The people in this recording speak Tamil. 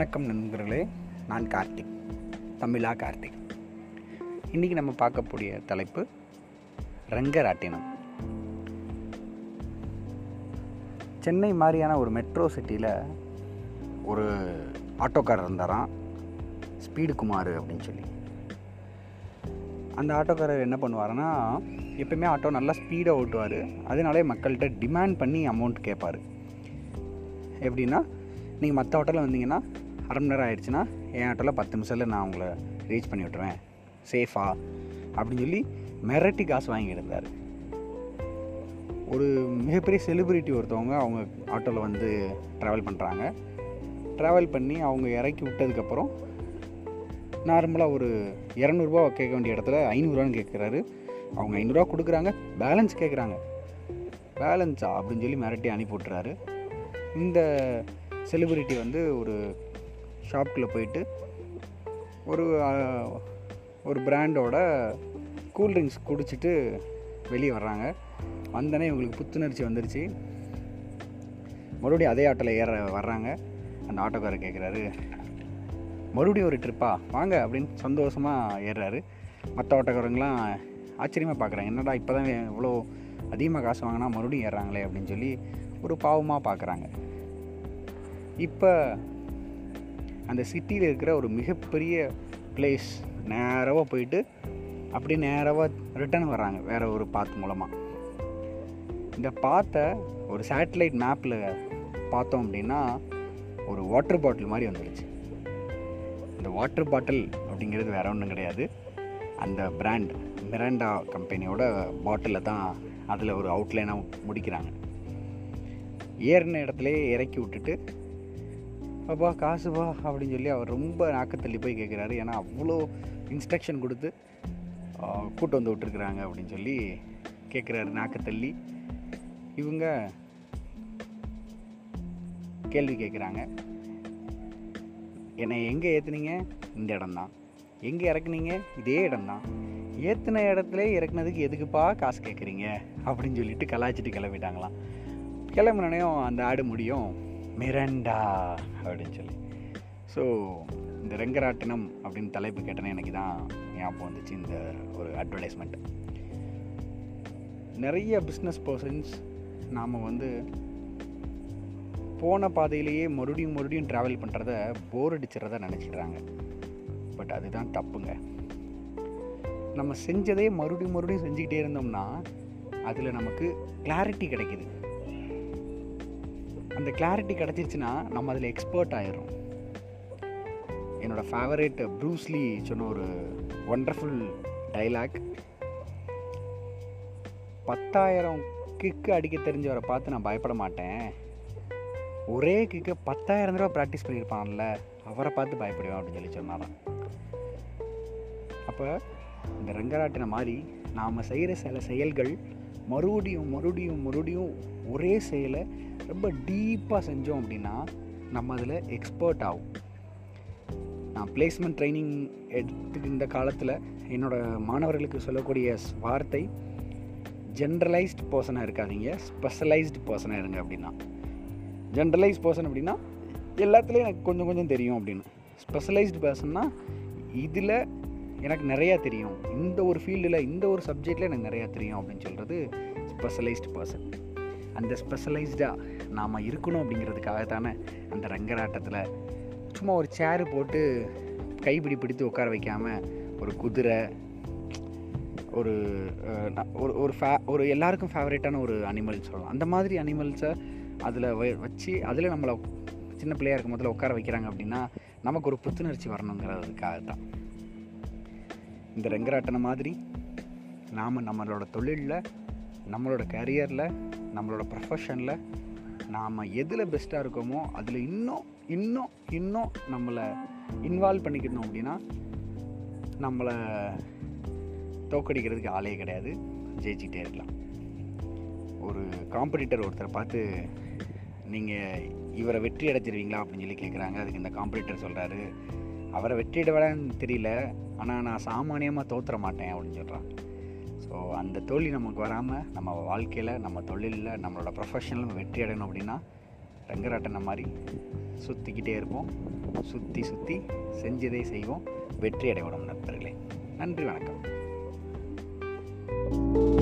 வணக்கம் நண்பர்களே நான் கார்த்திக் தமிழா கார்த்திக். இன்றைக்கி நம்ம பார்க்கக்கூடிய தலைப்பு ரங்கராட்டினம். சென்னை மாதிரியான ஒரு மெட்ரோ சிட்டியில் ஒரு ஆட்டோக்காரர் இருந்தாராம் ஸ்பீடு குமார் அப்படின்னு சொல்லி. அந்த ஆட்டோக்காரர் என்ன பண்ணுவார்னா எப்பயுமே ஆட்டோ நல்லா ஸ்பீடாக ஓட்டுவார். அதனாலே மக்கள்கிட்ட டிமாண்ட் பண்ணி அமௌண்ட் கேட்பார். எப்படின்னா நீங்கள் மற்ற ஹோட்டலில் வந்தீங்கன்னா அரை மணி நேரம் ஆயிடுச்சுன்னா என் ஆட்டோவில் பத்து நிமிஷத்தில் நான் உங்களை ரீச் பண்ணி விட்டுருவேன். சேஃபா அப்படின்னு சொல்லி மிரட்டி காசு வாங்கிட்டு இருந்தார். ஒரு மிகப்பெரிய செலிபிரிட்டி ஒருத்தவங்க அவங்க ஆட்டோவில் வந்து ட்ராவல் பண்ணுறாங்க ட்ராவல் பண்ணி அவங்க இறக்கி விட்டதுக்கப்புறம் நார்மலாக ஒரு இரநூறுபா கேட்க வேண்டிய இடத்துல ஐநூறுரூவான்னு கேட்குறாரு. அவங்க ஐநூறுரூவா கொடுக்குறாங்க பேலன்ஸ் கேட்குறாங்க. பேலன்ஸா அப்படின்னு சொல்லி மிரட்டி அனுப்பி விட்டுறாரு. இந்த செலிபிரிட்டி வந்து ஒரு ஷாப்பில் போயிட்டு ஒரு ஒரு பிராண்டோட கூல்ட்ரிங்க்ஸ் குடிச்சிட்டு வெளியே வர்றாங்க. வந்தோடனே இவங்களுக்கு புத்துணர்ச்சி வந்துருச்சு. மறுபடியும் அதே ஆட்டோவில் ஏற வர்றாங்க. அந்த ஆட்டோக்காரர் கேட்குறாரு மறுபடியும் ஒரு ட்ரிப்பா? வாங்க அப்படின்னு சந்தோஷமாக ஏறுறாரு. மற்ற ஆட்டோக்காரங்களாம் ஆச்சரியமாக பார்க்குறாங்க என்னடா இப்போ தான் இவ்வளோ அதிகமாக காசு வாங்கினா மறுபடியும் ஏறுறாங்களே அப்படின்னு சொல்லி ஒரு பாவமாக பார்க்குறாங்க இப்போ அந்த சிட்டியில் இருக்கிற ஒரு மிகப்பெரிய பிளேஸ் நேராக போயிட்டு அப்படி நேராக ரிட்டர்ன் வர்றாங்க வேறு ஒரு பாத் மூலமாக இந்த பாத்தை ஒரு சேட்டலைட் மேப்பில் பார்த்தோம் அப்படின்னா ஒரு வாட்டர் பாட்டில் மாதிரி வந்துடுச்சு இந்த வாட்டர் பாட்டில் அப்படிங்கிறது வேற ஒன்றும் கிடையாது. அந்த பிராண்ட் மிராண்டா கம்பெனியோட பாட்டிலில் தான் அதில் ஒரு அவுட்லைனாக முடிக்கிறாங்க. ஏறின இடத்துலையே இறக்கி விட்டுட்டு அப்பா காசுப்பா அப்படின்னு சொல்லி அவர் ரொம்ப நாக்கத்தள்ளி போய் கேட்குறாரு ஏன்னா அவ்வளோ இன்ஸ்ட்ரக்ஷன் கொடுத்து கூட்டம் கூட்டு வந்து விட்டுருக்குறாங்க அப்படின்னு சொல்லி கேட்குறாரு நாக்கத்தள்ளி. இவங்க கேள்வி கேட்குறாங்க என்னை எங்கே ஏற்றுனீங்க இந்த இடம்தான். எங்கே இறக்குனீங்க? இதே இடம்தான். ஏற்றின இடத்துல இறக்குனதுக்கு எதுக்குப்பா காசு கேட்குறீங்க அப்படின்னு சொல்லிட்டு கலாய்ச்சிட்டு கிளம்பிட்டாங்களாம். கிளம்புனனையும் அந்த ஆடு முடியும். மிரண்டா அப்படின்னு சொல்லி. ஸோ இந்த ரெங்கராட்டினம் அப்படின்னு தலைப்பு கேட்டனே எனக்கு தான் ஞாபகம் வந்துச்சு இந்த ஒரு அட்வர்டைஸ்மெண்ட் நிறைய பிஸ்னஸ் பர்சன்ஸ் நாம் வந்து போன பாதையிலேயே மறுபடியும் மறுபடியும் ட்ராவல் பண்ணுறத போர் அடிச்சிடறத நினச்சிட்றாங்க. பட் அதுதான் தப்புங்க. நம்ம செஞ்சதே மறுபடியும் மறுபடியும் செஞ்சுக்கிட்டே இருந்தோம்னா அதில் நமக்கு கிளாரிட்டி கிடைக்கிது. அந்த கிளாரிட்டி கிடச்சிருச்சுன்னா நம்ம அதில் எக்ஸ்பர்ட் ஆயிடும் என்னோட ஃபேவரேட் ப்ரூஸ்லி சொன்ன ஒரு ஒண்டர்ஃபுல் டைலாக் பத்தாயிரம் கிக்கு அடிக்க தெரிஞ்சவரை பார்த்து நான் பயப்பட மாட்டேன். ஒரே கிக்கு பத்தாயிரம் தடவை ப்ராக்டிஸ் பண்ணியிருப்பான்ல அவரை பார்த்து பயப்படுவேன் அப்படின்னு சொல்லி சொன்னாராம். அப்போ இந்த ரங்கராட்டின மாதிரி நாம் செய்கிற சில செயல்கள் மறுபடியும் மறுபடியும் மறுபடியும் ஒரே செயலை ரொம்ப டீப்பாக செஞ்சோம் அப்படின்னா நம்ம அதில் எக்ஸ்பர்ட் ஆகும். நான் பிளேஸ்மெண்ட் ட்ரைனிங் எடுத்துக்கின்ற காலத்தில் என்னோடய மாணவர்களுக்கு சொல்லக்கூடிய வார்த்தை ஜென்ரலைஸ்ட் பர்சனாக இருக்காதீங்க ஸ்பெஷலைஸ்டு பர்சனாக இருங்க அப்படின்னா. ஜென்ரலைஸ் பர்சன் அப்படின்னா எல்லாத்துலேயும் எனக்கு கொஞ்சம் கொஞ்சம் தெரியும் அப்படின்னு. ஸ்பெஷலைஸ்டு பர்சன்னா இதில் எனக்கு நிறையா தெரியும். இந்த ஒரு ஃபீல்டில் இந்த ஒரு சப்ஜெக்டில் எனக்கு நிறையா தெரியும் அப்படின்னு சொல்கிறது ஸ்பெஷலைஸ்டு பர்சன் அந்த ஸ்பெஷலைஸ்டாக நாம் இருக்கணும் அப்படிங்கிறதுக்காக தானே அந்த ரங்கராட்டத்தில் சும்மா ஒரு சேரு போட்டு கைப்பிடி பிடித்து உட்கார வைக்காமல் ஒரு குதிரை ஒரு ஒரு ஒரு ஃபே ஒரு எல்லாருக்கும் ஃபேவரேட்டான ஒரு அனிமல் சொல்லலாம். அந்த மாதிரி அனிமல்ஸை அதில் வச்சு அதில் நம்மளை சின்ன பிள்ளையா இருக்கும் போதில் உட்கார வைக்கிறாங்க அப்படின்னா நமக்கு ஒரு புத்துணர்ச்சி வரணுங்கிறதுக்காக தான் இந்த ரெங்கராட்டனை மாதிரி நாம் நம்மளோட தொழிலில் நம்மளோட கரியரில் நம்மளோட ப்ரொஃபஷனில் நாம் எதில் பெஸ்ட்டாக இருக்கோமோ அதில் இன்னும் இன்னும் இன்னும் நம்மளை இன்வால்வ் பண்ணிக்கணும் அப்படின்னா நம்மளை தோக்கடிக்கிறதுக்கு ஆளே கிடையாது. ஜெயிச்சிக்கிட்டே இருக்கலாம். ஒரு காம்படிட்டர் ஒருத்தரை பார்த்து நீங்கள் இவரை வெற்றி அடைச்சிருவீங்களா அப்படின்னு சொல்லி கேட்குறாங்க அதுக்கு இந்த காம்படிட்டர் சொல்கிறாரு அவரை வெற்றியிட வேணான்னு தெரியல. ஆனால் நான் சாமானியமாக தோற்றுற மாட்டேன் அப்படின்னு சொல்கிறான் ஸோ அந்த தோல்வி நமக்கு வராமல் நம்ம வாழ்க்கையில் நம்ம தொழிலில் நம்மளோட ப்ரொஃபஷனில் வெற்றி அடையணும் அப்படின்னா ரங்கராட்டனை மாதிரி சுற்றிக்கிட்டே இருப்போம். சுற்றி சுற்றி செஞ்சதே செய்வோம். வெற்றி அடைவோம் நண்பர்களே. நன்றி வணக்கம். thank you